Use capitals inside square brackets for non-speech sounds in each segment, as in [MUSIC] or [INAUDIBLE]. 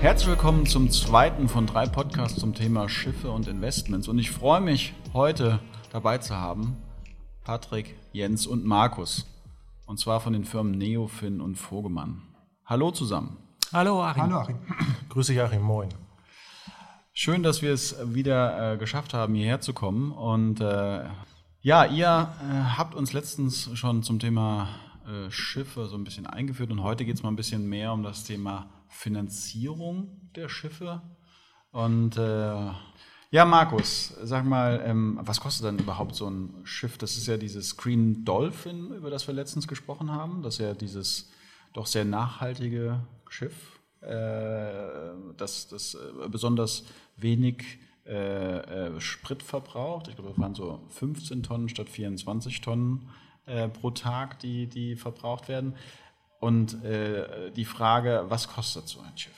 Herzlich willkommen zum zweiten von drei Podcasts zum Thema Schiffe und Investments. Und ich freue mich, heute dabei zu haben Patrick, Jens und Markus. Und zwar von den Firmen Neofin und Vogemann. Hallo zusammen. Hallo Achim. Hallo Achim. [CLEARS THROAT] Grüß dich Achim, moin. Schön, dass wir es wieder äh, geschafft haben, hierher zu kommen. Und äh, ja, ihr äh, habt uns letztens schon zum Thema äh, Schiffe so ein bisschen eingeführt und heute geht es mal ein bisschen mehr um das Thema Finanzierung der Schiffe. Und äh, ja, Markus, sag mal, ähm, was kostet denn überhaupt so ein Schiff? Das ist ja dieses Green Dolphin, über das wir letztens gesprochen haben. Das ist ja dieses doch sehr nachhaltige Schiff, äh, das, das äh, besonders wenig äh, äh, Sprit verbraucht. Ich glaube, das waren so 15 Tonnen statt 24 Tonnen pro Tag, die, die verbraucht werden. Und äh, die Frage, was kostet so ein Schiff?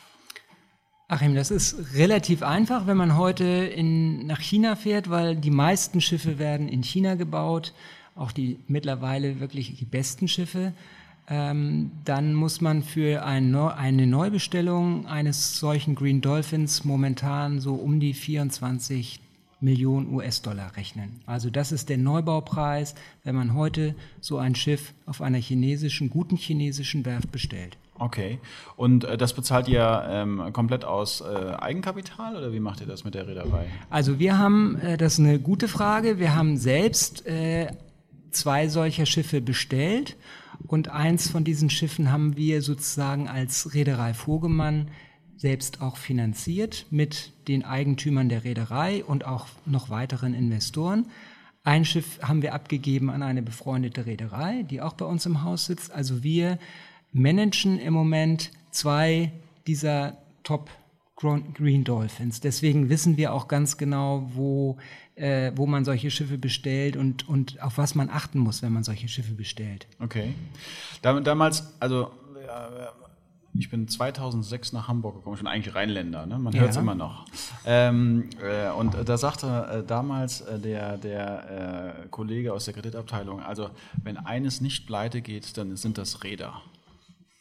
Achim, das ist relativ einfach, wenn man heute in, nach China fährt, weil die meisten Schiffe werden in China gebaut, auch die mittlerweile wirklich die besten Schiffe. Ähm, dann muss man für ein eine Neubestellung eines solchen Green Dolphins momentan so um die 24 Millionen US-Dollar rechnen. Also das ist der Neubaupreis, wenn man heute so ein Schiff auf einer chinesischen, guten chinesischen Werft bestellt. Okay. Und äh, das bezahlt ihr ähm, komplett aus äh, Eigenkapital oder wie macht ihr das mit der Reederei? Also wir haben, äh, das ist eine gute Frage, wir haben selbst äh, zwei solcher Schiffe bestellt und eins von diesen Schiffen haben wir sozusagen als Reederei Vogemann selbst auch finanziert mit den Eigentümern der Reederei und auch noch weiteren Investoren. Ein Schiff haben wir abgegeben an eine befreundete Reederei, die auch bei uns im Haus sitzt. Also wir managen im Moment zwei dieser Top Green Dolphins. Deswegen wissen wir auch ganz genau, wo, äh, wo man solche Schiffe bestellt und, und auf was man achten muss, wenn man solche Schiffe bestellt. Okay. Damals, also ich bin 2006 nach Hamburg gekommen, schon eigentlich Rheinländer, ne? man hört es immer noch. Ähm, äh, und da sagte äh, damals äh, der, der äh, Kollege aus der Kreditabteilung, also wenn eines nicht pleite geht, dann sind das Räder.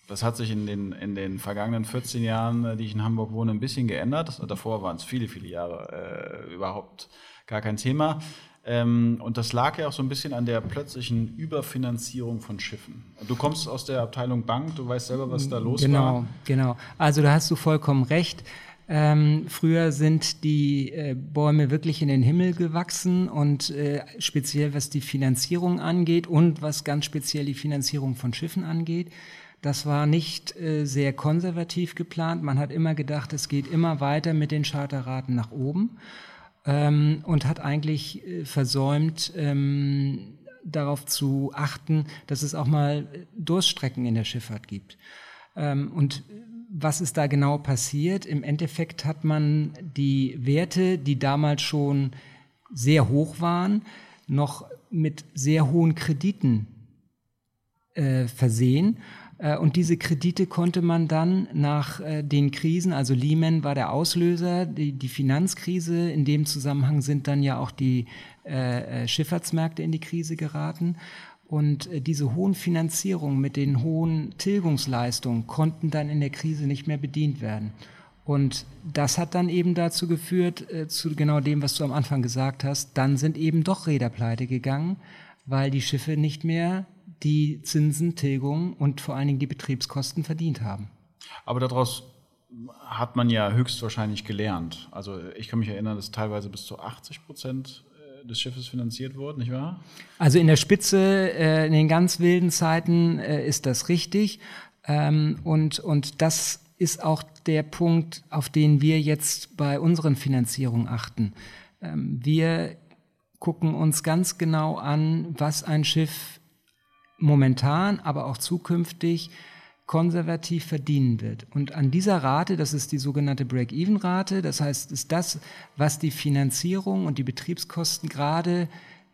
Das hat sich in den, in den vergangenen 14 Jahren, äh, die ich in Hamburg wohne, ein bisschen geändert. Davor waren es viele, viele Jahre äh, überhaupt gar kein Thema. Ähm, und das lag ja auch so ein bisschen an der plötzlichen Überfinanzierung von Schiffen. Du kommst aus der Abteilung Bank, du weißt selber, was da los genau, war. Genau, genau. Also da hast du vollkommen recht. Ähm, früher sind die äh, Bäume wirklich in den Himmel gewachsen und äh, speziell was die Finanzierung angeht und was ganz speziell die Finanzierung von Schiffen angeht. Das war nicht äh, sehr konservativ geplant. Man hat immer gedacht, es geht immer weiter mit den Charterraten nach oben ähm, und hat eigentlich äh, versäumt, ähm, darauf zu achten, dass es auch mal Durststrecken in der Schifffahrt gibt. Ähm, und was ist da genau passiert? Im Endeffekt hat man die Werte, die damals schon sehr hoch waren, noch mit sehr hohen Krediten äh, versehen äh, und diese Kredite konnte man dann nach äh, den Krisen, also Lehman war der Auslöser, die, die Finanzkrise, in dem Zusammenhang sind dann ja auch die äh, Schifffahrtsmärkte in die Krise geraten. Und diese hohen Finanzierungen mit den hohen Tilgungsleistungen konnten dann in der Krise nicht mehr bedient werden. Und das hat dann eben dazu geführt, zu genau dem, was du am Anfang gesagt hast, dann sind eben doch Räder pleite gegangen, weil die Schiffe nicht mehr die Zinsen, Tilgung und vor allen Dingen die Betriebskosten verdient haben. Aber daraus hat man ja höchstwahrscheinlich gelernt. Also ich kann mich erinnern, dass teilweise bis zu 80 Prozent äh, des Schiffes finanziert wurden, nicht wahr? Also in der Spitze, äh, in den ganz wilden Zeiten äh, ist das richtig. Ähm, und, und das ist auch der Punkt, auf den wir jetzt bei unseren Finanzierungen achten. Ähm, wir gucken uns ganz genau an, was ein Schiff momentan, aber auch zukünftig konservativ verdienen wird. Und an dieser Rate, das ist die sogenannte Break-Even-Rate, das heißt, ist das, was die Finanzierung und die Betriebskosten gerade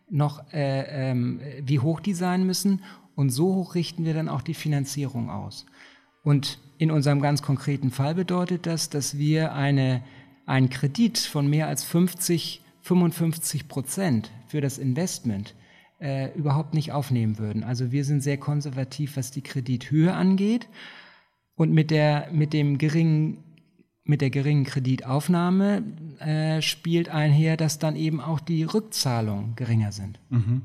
noch, äh, ähm, wie hoch die sein müssen. Und so hoch richten wir dann auch die Finanzierung aus. Und in unserem ganz konkreten Fall bedeutet das, dass wir eine, einen Kredit von mehr als 50, 55 Prozent für das Investment äh, überhaupt nicht aufnehmen würden. Also wir sind sehr konservativ, was die Kredithöhe angeht. Und mit, der, mit dem geringen mit der geringen Kreditaufnahme äh, spielt einher, dass dann eben auch die Rückzahlungen geringer sind. Mhm.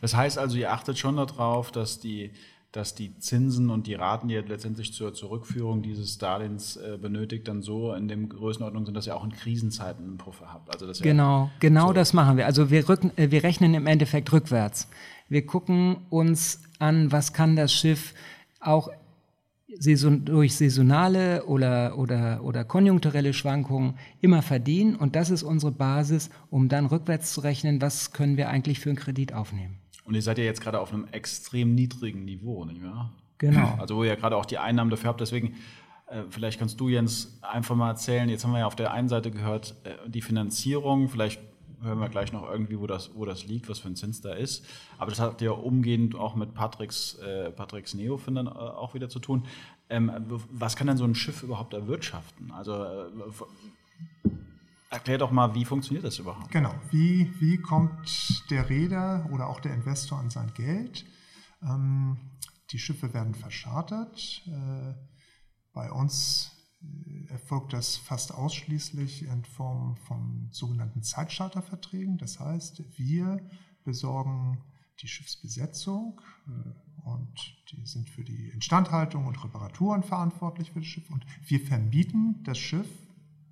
Das heißt also, ihr achtet schon darauf, dass die, dass die Zinsen und die Raten, die ihr letztendlich zur, zur Rückführung dieses Darlehens äh, benötigt, dann so in dem Größenordnung sind, dass ihr auch in Krisenzeiten einen Puffer habt. Also dass genau, genau so das machen wir. Also wir, rücken, äh, wir rechnen im Endeffekt rückwärts. Wir gucken uns an, was kann das Schiff auch saison, durch saisonale oder, oder, oder konjunkturelle Schwankungen immer verdienen. Und das ist unsere Basis, um dann rückwärts zu rechnen, was können wir eigentlich für einen Kredit aufnehmen. Und ihr seid ja jetzt gerade auf einem extrem niedrigen Niveau, nicht wahr? Genau. Also wo ihr gerade auch die Einnahmen dafür habt. Deswegen, äh, vielleicht kannst du, Jens, einfach mal erzählen, jetzt haben wir ja auf der einen Seite gehört, äh, die Finanzierung, vielleicht hören wir gleich noch irgendwie, wo das, wo das liegt, was für ein Zins da ist. Aber das hat ja umgehend auch mit Patricks, äh, Patricks Neofindern äh, auch wieder zu tun. Ähm, was kann denn so ein Schiff überhaupt erwirtschaften? Also äh, erklär doch mal, wie funktioniert das überhaupt? Genau, wie, wie kommt der Reeder oder auch der Investor an sein Geld? Ähm, die Schiffe werden verschartert. Äh, bei uns äh, erfolgt das fast ausschließlich in Form von sogenannten Zeitcharterverträgen. Das heißt, wir besorgen die Schiffsbesetzung äh, und die sind für die Instandhaltung und Reparaturen verantwortlich für das Schiff und wir vermieten das Schiff,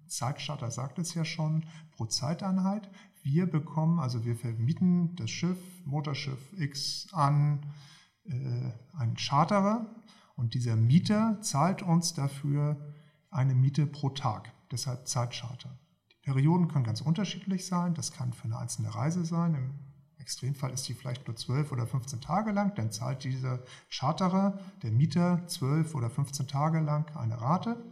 Zeitcharter sagt es ja schon, pro Zeiteinheit. Wir bekommen, also wir vermieten das Schiff, Motorschiff X an äh, einen Charterer und dieser Mieter zahlt uns dafür eine Miete pro Tag, deshalb Zeitcharter. Die Perioden können ganz unterschiedlich sein. Das kann für eine einzelne Reise sein. Im Extremfall ist die vielleicht nur 12 oder 15 Tage lang. Dann zahlt dieser Charterer, der Mieter, 12 oder 15 Tage lang eine Rate.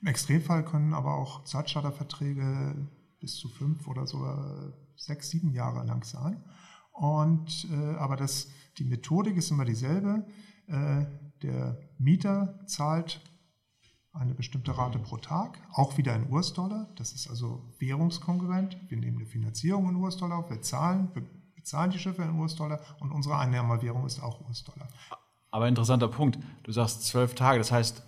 Im Extremfall können aber auch Zeitcharterverträge bis zu fünf oder sogar sechs, sieben Jahre lang sein. Und, äh, aber das, die Methodik ist immer dieselbe. Äh, der Mieter zahlt eine bestimmte Rate pro Tag, auch wieder in US-Dollar. Das ist also währungskonkurrent. Wir nehmen eine Finanzierung in US-Dollar auf, wir zahlen, wir bezahlen die Schiffe in US-Dollar und unsere Einnahmewährung ist auch US-Dollar. Aber interessanter Punkt. Du sagst zwölf Tage, das heißt,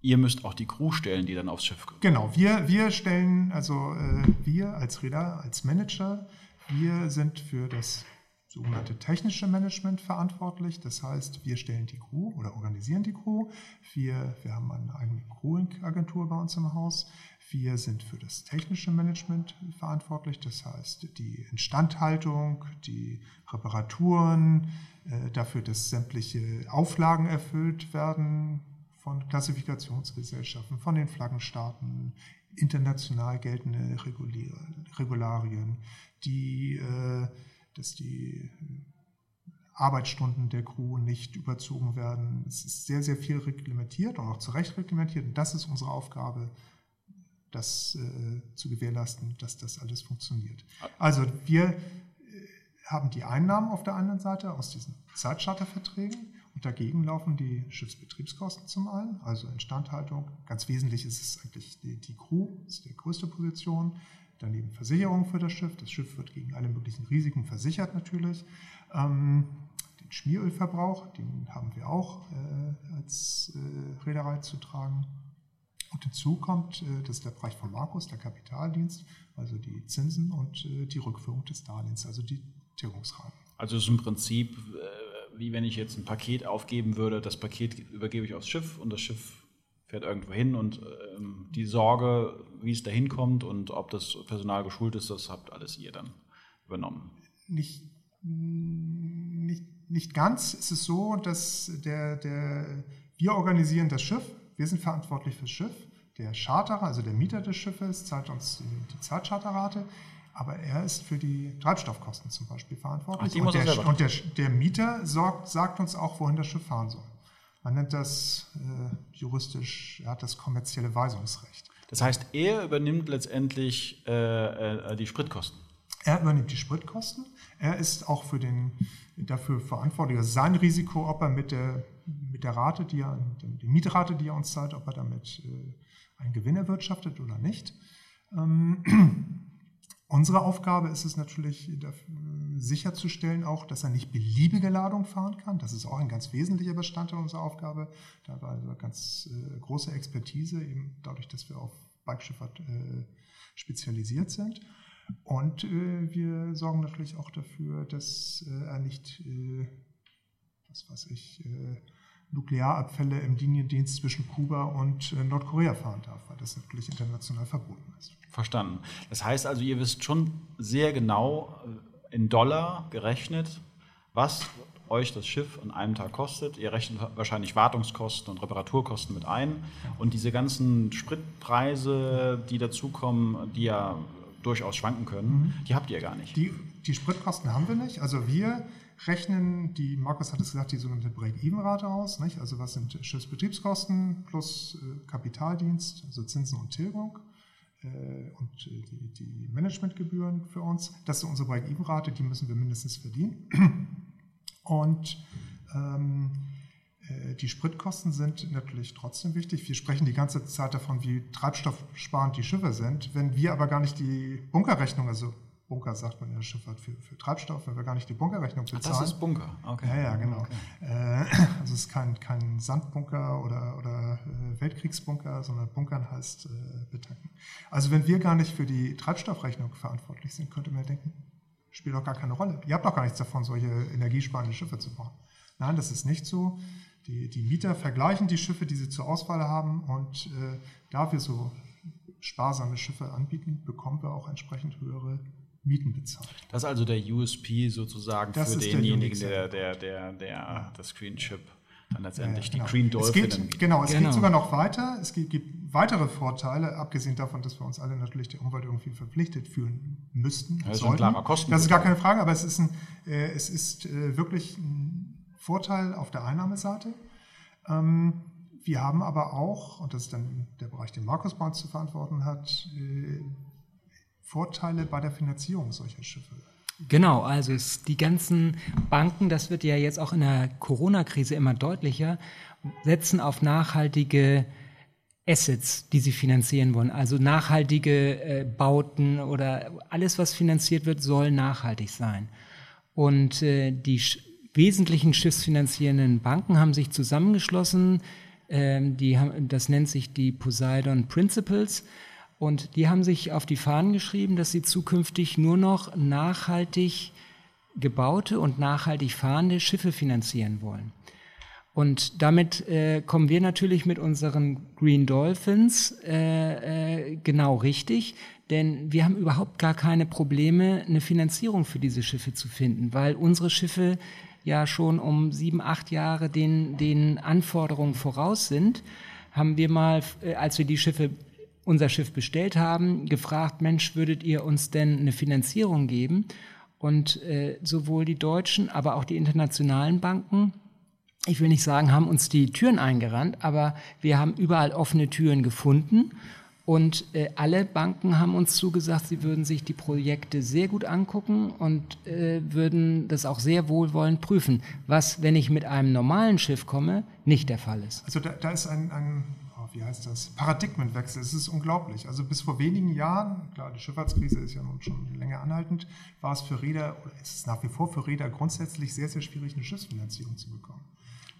ihr müsst auch die Crew stellen, die dann aufs Schiff kommt. Genau, wir, wir stellen, also äh, wir als Reeder, als Manager, wir sind für das sogenannte technische Management verantwortlich. Das heißt, wir stellen die Crew oder organisieren die Crew. Wir, wir haben eine eigene Crewing-Agentur bei uns im Haus. Wir sind für das technische Management verantwortlich, das heißt die Instandhaltung, die Reparaturen, äh, dafür, dass sämtliche Auflagen erfüllt werden von Klassifikationsgesellschaften, von den Flaggenstaaten, international geltende Regularien, die äh, dass die Arbeitsstunden der Crew nicht überzogen werden. Es ist sehr, sehr viel reglementiert und auch zu Recht reglementiert. Und das ist unsere Aufgabe, das äh, zu gewährleisten, dass das alles funktioniert. Also wir äh, haben die Einnahmen auf der anderen Seite aus diesen Zeitcharterverträgen und dagegen laufen die Schiffsbetriebskosten zum einen, also Instandhaltung. Ganz wesentlich ist es eigentlich die, die Crew, ist die größte Position daneben Versicherung für das Schiff. Das Schiff wird gegen alle möglichen Risiken versichert natürlich. Ähm, den Schmierölverbrauch, den haben wir auch äh, als äh, Reederei zu tragen. Und hinzu kommt, äh, das ist der Bereich von Markus, der Kapitaldienst, also die Zinsen und äh, die Rückführung des Darlehens, also die Tilgungsraten. Also es ist im Prinzip, äh, wie wenn ich jetzt ein Paket aufgeben würde, das Paket übergebe ich aufs Schiff und das Schiff fährt irgendwo hin und ähm, die Sorge, wie es da hinkommt und ob das Personal geschult ist, das habt alles ihr dann übernommen. Nicht, nicht, nicht ganz. Es ist so, dass der, der, wir organisieren das Schiff, wir sind verantwortlich fürs Schiff. Der Charterer, also der Mieter des Schiffes, zahlt uns die Zeitcharterrate aber er ist für die Treibstoffkosten zum Beispiel verantwortlich. Ach, und, der, und der, der, Mieter sorgt, sagt uns auch, wohin das Schiff fahren soll. Man nennt das äh, juristisch, er hat das kommerzielle Weisungsrecht. Das heißt, er übernimmt letztendlich äh, äh, die Spritkosten. Er übernimmt die Spritkosten. Er ist auch für den, dafür verantwortlich, also sein Risiko, ob er mit der, mit der Rate, die er, die Mietrate, die er uns zahlt, ob er damit äh, einen Gewinn erwirtschaftet oder nicht. Ähm, Unsere Aufgabe ist es natürlich sicherzustellen, auch, dass er nicht beliebige Ladung fahren kann. Das ist auch ein ganz wesentlicher Bestandteil unserer Aufgabe. Da war also ganz äh, große Expertise, eben dadurch, dass wir auf Bikeschifffahrt äh, spezialisiert sind. Und äh, wir sorgen natürlich auch dafür, dass äh, er nicht, äh, was weiß ich, äh, Nuklearabfälle im Liniendienst zwischen Kuba und äh, Nordkorea fahren darf, weil das natürlich international verboten ist. Verstanden. Das heißt also, ihr wisst schon sehr genau äh, in Dollar gerechnet, was euch das Schiff an einem Tag kostet. Ihr rechnet wahrscheinlich Wartungskosten und Reparaturkosten mit ein. Und diese ganzen Spritpreise, die dazukommen, die ja durchaus schwanken können, mhm. die habt ihr gar nicht. Die, die Spritkosten haben wir nicht. Also wir rechnen die, Markus hat es gesagt, die sogenannte Break-Even-Rate aus. Nicht? Also was sind Schiffsbetriebskosten plus äh, Kapitaldienst, also Zinsen und Tilgung äh, und äh, die, die, Managementgebühren für uns. Das ist unsere Break-Even-Rate, die müssen wir mindestens verdienen. [CLEARS THROAT] Und ähm, äh, die Spritkosten sind natürlich trotzdem wichtig. Wir sprechen die ganze Zeit davon, wie treibstoffsparend die Schiffe sind. Wenn wir aber gar nicht die Bunkerrechnung, also Bunker sagt man in der Schifffahrt für, für Treibstoff, wenn wir gar nicht die Bunkerrechnung bezahlen. Ach, das ist Bunker, okay. Ja, ja, genau. Okay. Äh, also es ist kein, kein Sandbunker oder, oder äh, Weltkriegsbunker, sondern Bunkern heißt äh, betanken. Also wenn wir gar nicht für die Treibstoffrechnung verantwortlich sind, könnte man denken, spielt doch gar keine Rolle. Ihr habt doch gar nichts davon, solche energiesparende Schiffe zu bauen. Nein, das ist nicht so. Die, die Mieter vergleichen die Schiffe, die sie zur Auswahl haben und äh, da wir so sparsame Schiffe anbieten, bekommen wir auch entsprechend höhere Mieten bezahlt. Das ist also der USP sozusagen das für denjenigen, der, der, der, der ja. das Green Chip dann letztendlich ja, genau. die Green Dolphin. Es geht, genau, es genau. geht sogar noch weiter. Es gibt, gibt, weitere Vorteile, abgesehen davon, dass wir uns alle natürlich der Umwelt irgendwie verpflichtet fühlen müssten. Das ist ein klarer Kosten. Das ist gar keine Frage, aber es ist, ein, äh, es ist äh, wirklich ein Vorteil auf der Einnahmeseite. Ähm, wir haben aber auch, und das ist dann der Bereich, den Markus bei uns zu verantworten hat, äh, Vorteile bei der Finanzierung solcher Schiffe? Genau, also die ganzen Banken, das wird ja jetzt auch in der Corona-Krise immer deutlicher, setzen auf nachhaltige Assets, die sie finanzieren wollen. Also nachhaltige äh, Bauten oder alles, was finanziert wird, soll nachhaltig sein. Und äh, die sch wesentlichen schiffsfinanzierenden Banken haben sich zusammengeschlossen. Ähm, die haben, das nennt sich die Poseidon Principles. Und die haben sich auf die Fahnen geschrieben, dass sie zukünftig nur noch nachhaltig gebaute und nachhaltig fahrende Schiffe finanzieren wollen. Und damit äh, kommen wir natürlich mit unseren Green Dolphins äh, äh, genau richtig, denn wir haben überhaupt gar keine Probleme, eine Finanzierung für diese Schiffe zu finden, weil unsere Schiffe ja schon um sieben, acht Jahre den, den Anforderungen voraus sind haben wir mal, äh, als wir die Schiffe unser Schiff bestellt haben, gefragt, Mensch, würdet ihr uns denn eine Finanzierung geben? Und äh, sowohl die deutschen, aber auch die internationalen Banken, ich will nicht sagen, haben uns die Türen eingerannt, aber wir haben überall offene Türen gefunden. Und äh, alle Banken haben uns zugesagt, sie würden sich die Projekte sehr gut angucken und äh, würden das auch sehr wohlwollend prüfen, was, wenn ich mit einem normalen Schiff komme, nicht der Fall ist. Also da, da ist ein, ein wie heißt das, Paradigmenwechsel. Es ist unglaublich. Also bis vor wenigen Jahren, klar, die Schifffahrtskrise ist ja nun schon länger anhaltend, war es für Räder, oder ist es nach wie vor für Räder grundsätzlich sehr, sehr schwierig, eine Schiffsfinanzierung zu bekommen.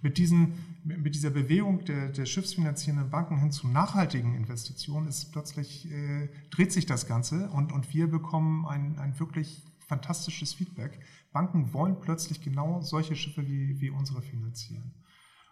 Mit, diesen, mit dieser Bewegung der, der schiffsfinanzierenden Banken hin zu nachhaltigen Investitionen ist plötzlich, äh, dreht sich das Ganze und, und wir bekommen ein, ein wirklich fantastisches Feedback. Banken wollen plötzlich genau solche Schiffe wie, wie unsere finanzieren.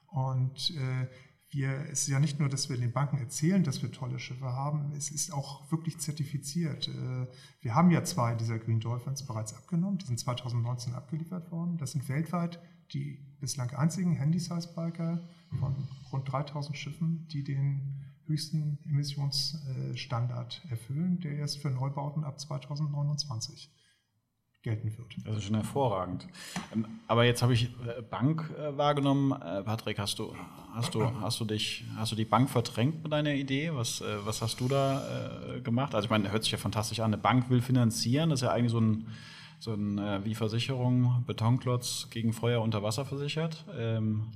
Und äh, wir, es ist ja nicht nur, dass wir den Banken erzählen, dass wir tolle Schiffe haben, es ist auch wirklich zertifiziert. Äh, wir haben ja zwei dieser Green Dolphins bereits abgenommen, die sind 2019 abgeliefert worden. Das sind weltweit die bislang einzigen Handysize-Biker von rund 3000 Schiffen, die den höchsten Emissionsstandard erfüllen, der erst für Neubauten ab 2029 gelten wird. Das ist schon hervorragend. Ähm, aber jetzt habe ich äh, Bank äh, wahrgenommen. Äh, Patrick, hast du, hast du, hast du dich, hast du die Bank verdrängt mit deiner Idee? Was, was hast du da gemacht? Also ich meine, hört sich ja fantastisch an. Eine Bank will finanzieren, das ist ja eigentlich so ein, so ein wie Versicherung, Betonklotz gegen Feuer unter Wasser versichert. Ähm,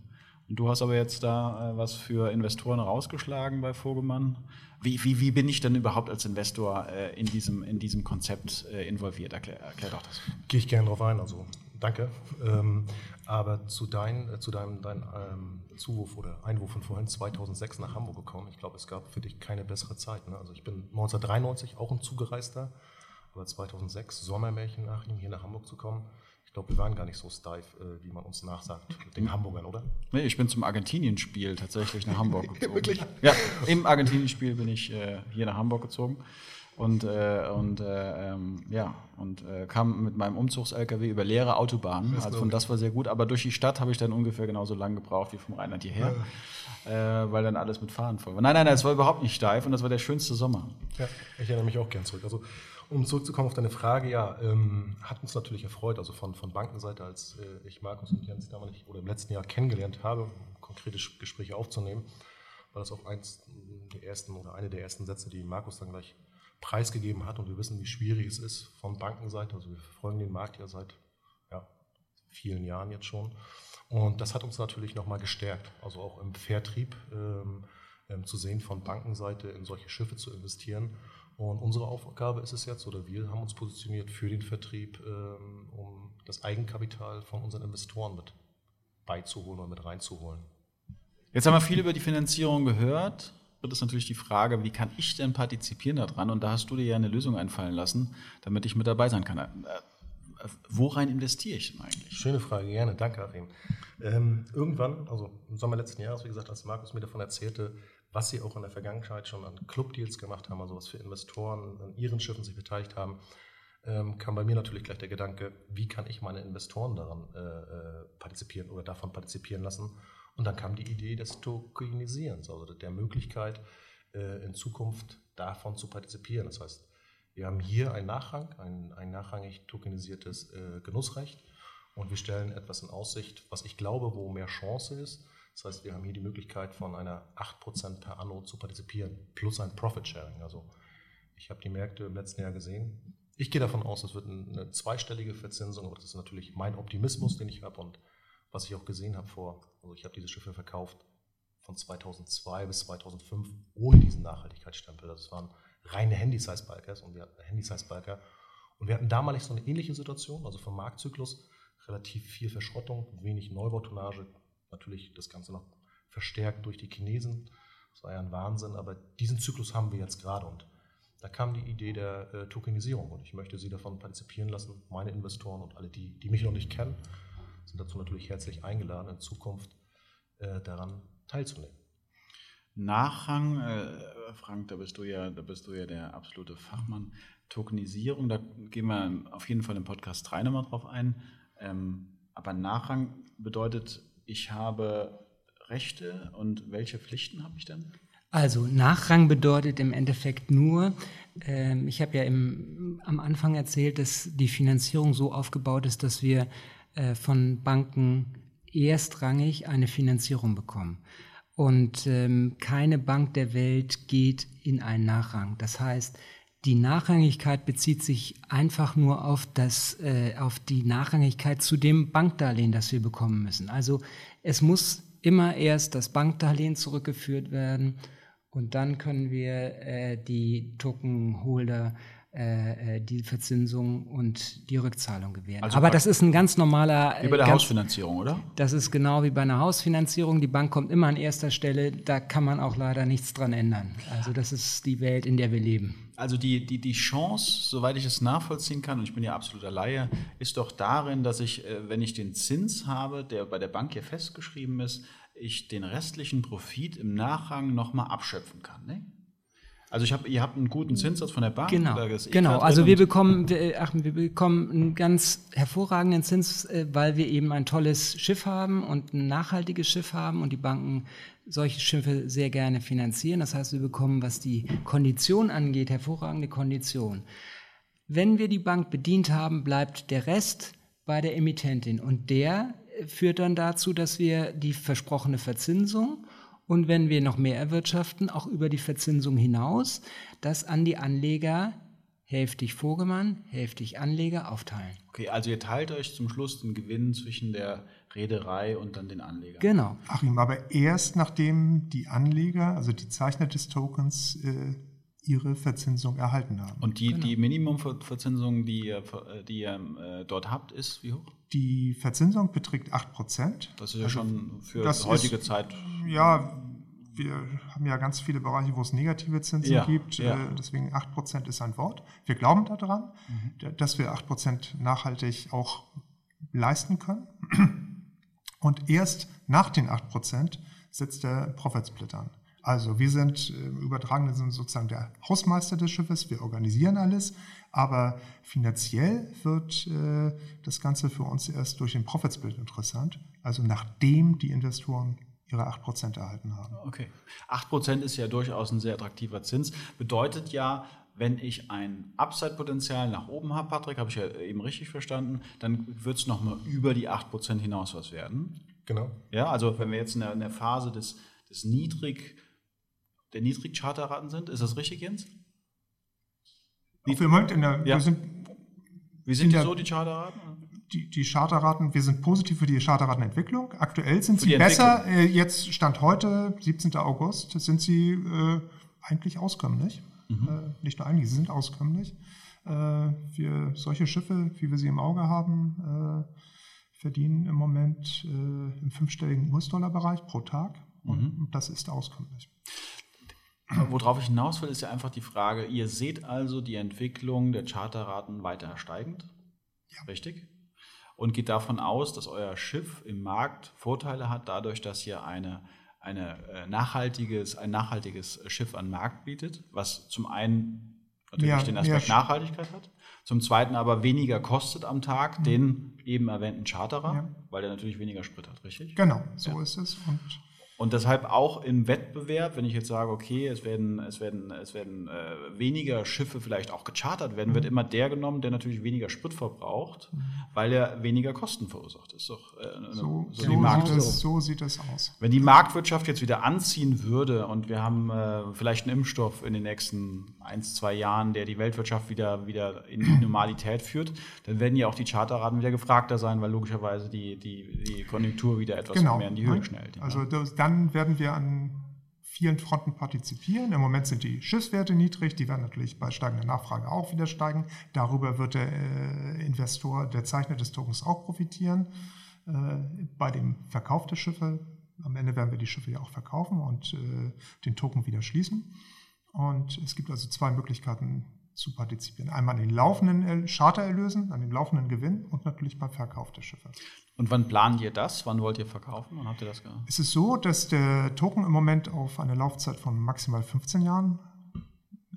Du hast aber jetzt da äh, was für Investoren rausgeschlagen bei Vogelmann. Wie, wie, wie bin ich denn überhaupt als Investor äh, in, diesem, in diesem Konzept äh, involviert? Erklär, erklär doch das. Gehe ich gerne drauf ein, also danke. Ähm, aber zu, dein, äh, zu deinem dein, ähm, Zuwurf oder Einwurf von vorhin 2006 nach Hamburg gekommen. Ich glaube, es gab für dich keine bessere Zeit. Ne? Also ich bin 1993 auch ein Zugereister, aber 2006 Sommermärchen nach ihm hier nach Hamburg zu kommen ich glaube, wir waren gar nicht so steif, äh, wie man uns nachsagt, den Hamburgern, oder? Nee, ich bin zum Argentinien-Spiel tatsächlich nach Hamburg [LAUGHS] gezogen. Wirklich? Ja, im Argentinien-Spiel bin ich äh, hier nach Hamburg gezogen und, äh, und äh, ähm, ja, und äh, kam mit meinem Umzugs-LKW über leere Autobahnen. Also von das war sehr gut, aber durch die Stadt habe ich dann ungefähr genauso lange gebraucht wie vom Rheinland hierher, ja. äh, weil dann alles mit Fahren voll war. Nein, nein, nein, es war überhaupt nicht steif und das war der schönste Sommer. Ja, ich erinnere mich auch gern zurück. Also um zurückzukommen auf deine Frage, ja, ähm, hat uns natürlich erfreut, also von, von Bankenseite, als äh, ich Markus und Jens damals oder im letzten Jahr kennengelernt habe, um konkrete Gespräche aufzunehmen, war das auch eins der ersten oder eine der ersten Sätze, die Markus dann gleich preisgegeben hat. Und wir wissen, wie schwierig es ist von Bankenseite. Also wir verfolgen den Markt ja seit ja, vielen Jahren jetzt schon. Und das hat uns natürlich nochmal gestärkt, also auch im Vertrieb ähm, ähm, zu sehen, von Bankenseite in solche Schiffe zu investieren und unsere Aufgabe ist es jetzt, oder wir haben uns positioniert für den Vertrieb, ähm, um das Eigenkapital von unseren Investoren mit beizuholen oder mit reinzuholen. Jetzt haben wir viel über die Finanzierung gehört. Wird es natürlich die Frage, wie kann ich denn partizipieren daran? Und da hast du dir ja eine Lösung einfallen lassen, damit ich mit dabei sein kann. Äh, worein investiere ich denn eigentlich? Schöne Frage, gerne. Danke, Achim. Ähm, irgendwann, also im Sommer letzten Jahres, wie gesagt, als Markus mir davon erzählte, was sie auch in der Vergangenheit schon an Clubdeals gemacht haben, also was für Investoren an ihren Schiffen sich beteiligt haben, ähm, kam bei mir natürlich gleich der Gedanke, wie kann ich meine Investoren daran äh, äh, partizipieren oder davon partizipieren lassen. Und dann kam die Idee des Tokenisierens, also der Möglichkeit, äh, in Zukunft davon zu partizipieren. Das heißt, wir haben hier einen Nachrang, ein, ein nachrangig tokenisiertes äh, Genussrecht und wir stellen etwas in Aussicht, was ich glaube, wo mehr Chance ist das heißt, wir haben hier die Möglichkeit von einer 8% per Anno zu partizipieren, plus ein Profit Sharing. Also ich habe die Märkte im letzten Jahr gesehen. Ich gehe davon aus, es wird eine zweistellige Verzinsung, aber das ist natürlich mein Optimismus, den ich habe und was ich auch gesehen habe vor, also ich habe diese Schiffe verkauft von 2002 bis 2005 ohne diesen Nachhaltigkeitsstempel. Das waren reine Handy-Size-Balkers und wir hatten Handy-Size-Balker und wir hatten damalig so eine ähnliche Situation, also vom Marktzyklus relativ viel Verschrottung, wenig Neubautonnage, natürlich das Ganze noch verstärkt durch die Chinesen. Das war ja ein Wahnsinn, aber diesen Zyklus haben wir jetzt gerade und da kam die Idee der äh, Tokenisierung und ich möchte Sie davon partizipieren lassen. Meine Investoren und alle, die, die mich noch nicht kennen, sind dazu natürlich herzlich eingeladen, in Zukunft äh, daran teilzunehmen. Nachrang, äh, Frank, da bist du ja, da bist du ja der absolute Fachmann. Tokenisierung, da gehen wir auf jeden Fall im Podcast 3 nochmal drauf ein. Ähm, aber Nachrang bedeutet ich habe Rechte und welche Pflichten habe ich dann? Also Nachrang bedeutet im Endeffekt nur, äh, ich habe ja im, am Anfang erzählt, dass die Finanzierung so aufgebaut ist, dass wir äh, von Banken erstrangig eine Finanzierung bekommen. Und ähm, keine Bank der Welt geht in einen Nachrang. Das heißt, die Nachrangigkeit bezieht sich einfach nur auf, das, äh, auf die Nachrangigkeit zu dem Bankdarlehen, das wir bekommen müssen. Also es muss immer erst das Bankdarlehen zurückgeführt werden und dann können wir äh, die Tokenholder äh, äh, die Verzinsung und die Rückzahlung gewähren. Also Aber das ist ein ganz normaler. Wie bei der ganz, Hausfinanzierung, oder? Das ist genau wie bei einer Hausfinanzierung. Die Bank kommt immer an erster Stelle. Da kann man auch leider nichts dran ändern. Also das ist die Welt, in der wir leben. Also die, die, die Chance, soweit ich es nachvollziehen kann, und ich bin ja absoluter Laie, ist doch darin, dass ich, äh, wenn ich den Zins habe, der bei der Bank hier festgeschrieben ist, ich den restlichen Profit im Nachrang nochmal abschöpfen kann. Ne? Also ich hab, ihr habt einen guten Zinssatz von der Bank. Genau, genau. Also wir bekommen, wir, ach, wir bekommen einen ganz hervorragenden Zins, äh, weil wir eben ein tolles Schiff haben und ein nachhaltiges Schiff haben und die Banken solche Schiffe sehr gerne finanzieren. Das heißt, wir bekommen, was die Kondition angeht, hervorragende Kondition. Wenn wir die Bank bedient haben, bleibt der Rest bei der Emittentin und der führt dann dazu, dass wir die versprochene Verzinsung und wenn wir noch mehr erwirtschaften, auch über die Verzinsung hinaus, das an die Anleger hälftig Vogemann, hälftig Anleger aufteilen. Okay, also ihr teilt euch zum Schluss den Gewinn zwischen der Reederei und dann den Anlegern. Genau. Achim, aber erst nachdem die Anleger, also die Zeichner des Tokens, äh, ihre Verzinsung erhalten haben. Und die, die Minimumverzinsung, die ihr, die ihr äh, dort habt, ist wie hoch? Die Verzinsung beträgt 8%. Das ist ja schon für das heutige ist- Zeit. Ja, wir haben ja ganz viele Bereiche, wo es negative Zinsen Ja, gibt. ja. Äh, Deswegen 8% ist ein Wort. Wir glauben daran, Mhm. dass wir 8% nachhaltig auch leisten können. Und erst nach den 8% setzt der Profit Split an. Also wir sind äh, im übertragenen Sinne sozusagen der Hausmeister des Schiffes, wir organisieren alles, aber finanziell wird äh, das Ganze für uns erst durch den Profit Split interessant, also nachdem die Investoren ihre 8% erhalten haben. Okay. 8% ist ja durchaus ein sehr attraktiver Zins. Bedeutet ja, wenn ich ein Upside-Potenzial nach oben habe, Patrick, habe ich ja eben richtig verstanden, dann wird es nochmal über die 8% hinaus was werden. Genau. Ja, also wenn wir jetzt in der, in der Phase des, des Niedrig, der Niedrigcharterraten sind, ist das richtig, Jens? Auch wir, Moment in der, Ja. wir sind Wie sind In die der- so, die Charterraten? die, die Charterraten, wir sind positiv für die Charterratenentwicklung. Aktuell sind Für sie besser. Äh, jetzt Stand heute, 17. August, sind sie äh, eigentlich auskömmlich. Mhm. Äh, nicht nur eigentlich, sie sind auskömmlich. Äh, wir, solche Schiffe, wie wir sie im Auge haben, äh, verdienen im Moment äh, im fünfstelligen US-Dollar-Bereich pro Tag. Und, Mhm. und das ist auskömmlich. Worauf ich hinaus will, ist ja einfach die Frage, ihr seht also die Entwicklung der Charterraten weiter steigend, richtig? Und geht davon aus, dass euer Schiff im Markt Vorteile hat, dadurch, dass ihr eine, eine, äh, nachhaltiges, ein nachhaltiges Schiff an den Markt bietet, was zum einen natürlich Ja, den ja, Aspekt sch- Nachhaltigkeit hat, zum zweiten aber weniger kostet am Tag den eben erwähnten Charterer, Mhm. Ja. weil der natürlich weniger Sprit hat, richtig? Genau, so ist es. Und Und deshalb auch im Wettbewerb, wenn ich jetzt sage, okay, es werden, es werden, es werden äh, weniger Schiffe vielleicht auch gechartert werden, wird immer der genommen, der natürlich weniger Sprit verbraucht, weil er weniger Kosten verursacht. Das ist doch äh, eine, so, so so, sieht es, so sieht es aus. Wenn die Marktwirtschaft jetzt wieder anziehen würde und wir haben äh, vielleicht einen Impfstoff in den nächsten ein, zwei Jahren, der die Weltwirtschaft wieder, wieder in die Normalität führt, dann werden ja auch die Charterraten wieder gefragter sein, weil logischerweise die, die, die Konjunktur wieder etwas genau. mehr in die Höhe ne? schnellt. ja. Also das, dann werden wir an vielen Fronten partizipieren. Im Moment sind die Schiffswerte niedrig, die werden natürlich bei steigender Nachfrage auch wieder steigen. Darüber wird der äh, Investor, der Zeichner des Tokens auch profitieren. Äh, bei dem Verkauf der Schiffe, am Ende werden wir die Schiffe ja auch verkaufen und äh, den Token wieder schließen. Und es gibt also zwei Möglichkeiten zu partizipieren. Einmal an den laufenden Er- Chartererlösen, an dem laufenden Gewinn und natürlich beim Verkauf der Schiffe. Und wann plant ihr das? Wann wollt ihr verkaufen? Wann habt ihr das gemacht? Es ist so, dass der Token im Moment auf eine Laufzeit von maximal 15 Jahren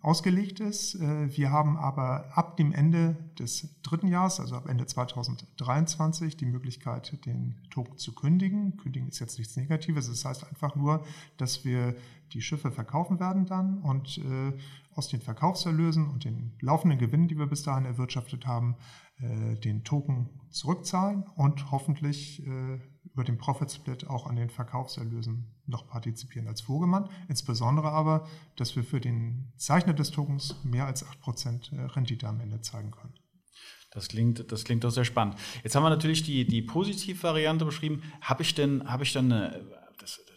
ausgelegt ist. Äh, Wir haben aber ab dem Ende des dritten Jahres, also ab Ende 2023, die Möglichkeit, den Token zu kündigen. Kündigen ist jetzt nichts Negatives. Das heißt einfach nur, dass wir die Schiffe verkaufen werden dann und äh, aus den Verkaufserlösen und den laufenden Gewinnen, die wir bis dahin erwirtschaftet haben, äh, den Token zurückzahlen und hoffentlich äh, über den Profit Split auch an den Verkaufserlösen noch partizipieren als Vogemann. Insbesondere aber, dass wir für den Zeichner des Tokens mehr als 8% Rendite am Ende zeigen können. Das klingt, das klingt doch sehr spannend. Jetzt haben wir natürlich die, die Positivvariante beschrieben. Habe ich denn, habe ich dann eine, das, äh,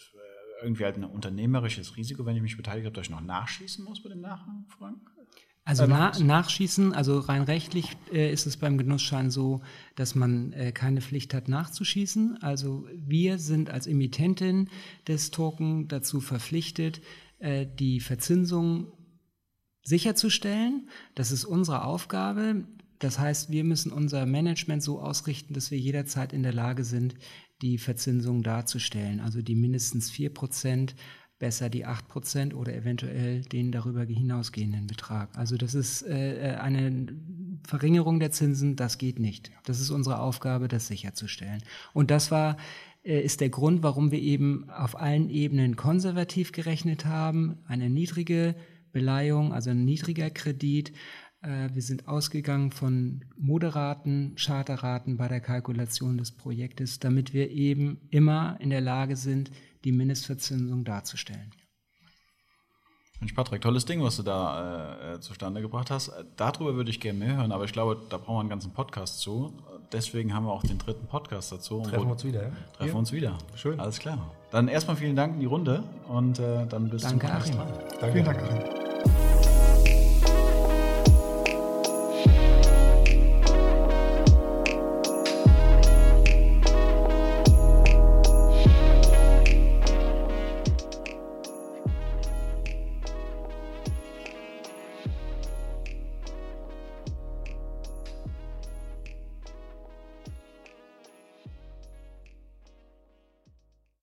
irgendwie halt ein unternehmerisches Risiko, wenn ich mich beteiligt habe, dass ich noch nachschießen muss bei dem Nachrang, Frank? Also Äh, na, nachschießen, also rein rechtlich äh, ist es beim Genussschein so, dass man äh, keine Pflicht hat nachzuschießen. Also wir sind als Emittentin des Token dazu verpflichtet, äh, die Verzinsung sicherzustellen. Das ist unsere Aufgabe. Das heißt, wir müssen unser Management so ausrichten, dass wir jederzeit in der Lage sind, die Verzinsung darzustellen. Also die mindestens 4 Prozent, besser die 8 Prozent oder eventuell den darüber hinausgehenden Betrag. Also das ist äh, eine Verringerung der Zinsen, das geht nicht. Das ist unsere Aufgabe, das sicherzustellen. Und das war äh, ist der Grund, warum wir eben auf allen Ebenen konservativ gerechnet haben, eine niedrige Beleihung, also ein niedriger Kredit. Äh, Wir sind ausgegangen von moderaten Charterraten bei der Kalkulation des Projektes, damit wir eben immer in der Lage sind, die Mindestverzinsung darzustellen. Mensch, Patrick, tolles Ding, was du da äh, zustande gebracht hast. Darüber würde ich gerne mehr hören, aber ich glaube, da brauchen wir einen ganzen Podcast zu. Deswegen haben wir auch den dritten Podcast dazu. Treffen wir uns wieder, ja? Treffen wir uns wieder. Schön. Alles klar. Dann erstmal vielen Dank in die Runde und äh, dann bis Danke, zum nächsten. Mal. Danke. Vielen Dank, Achim.